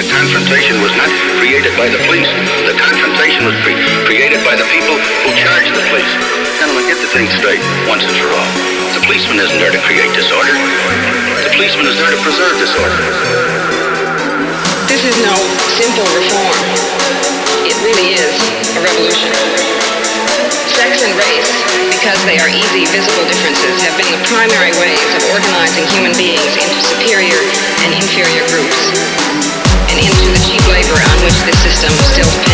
the confrontation was not created by the police. The confrontation was pre- created by the people who charged the police. Gentlemen, get the thing straight once and for all. The policeman isn't there to create disorder. The policeman is there to preserve disorder. This is no simple reform. It really is a revolution. Sex and race, because they are easy, visible differences, have been the primary ways of organizing human beings into superior and inferior this still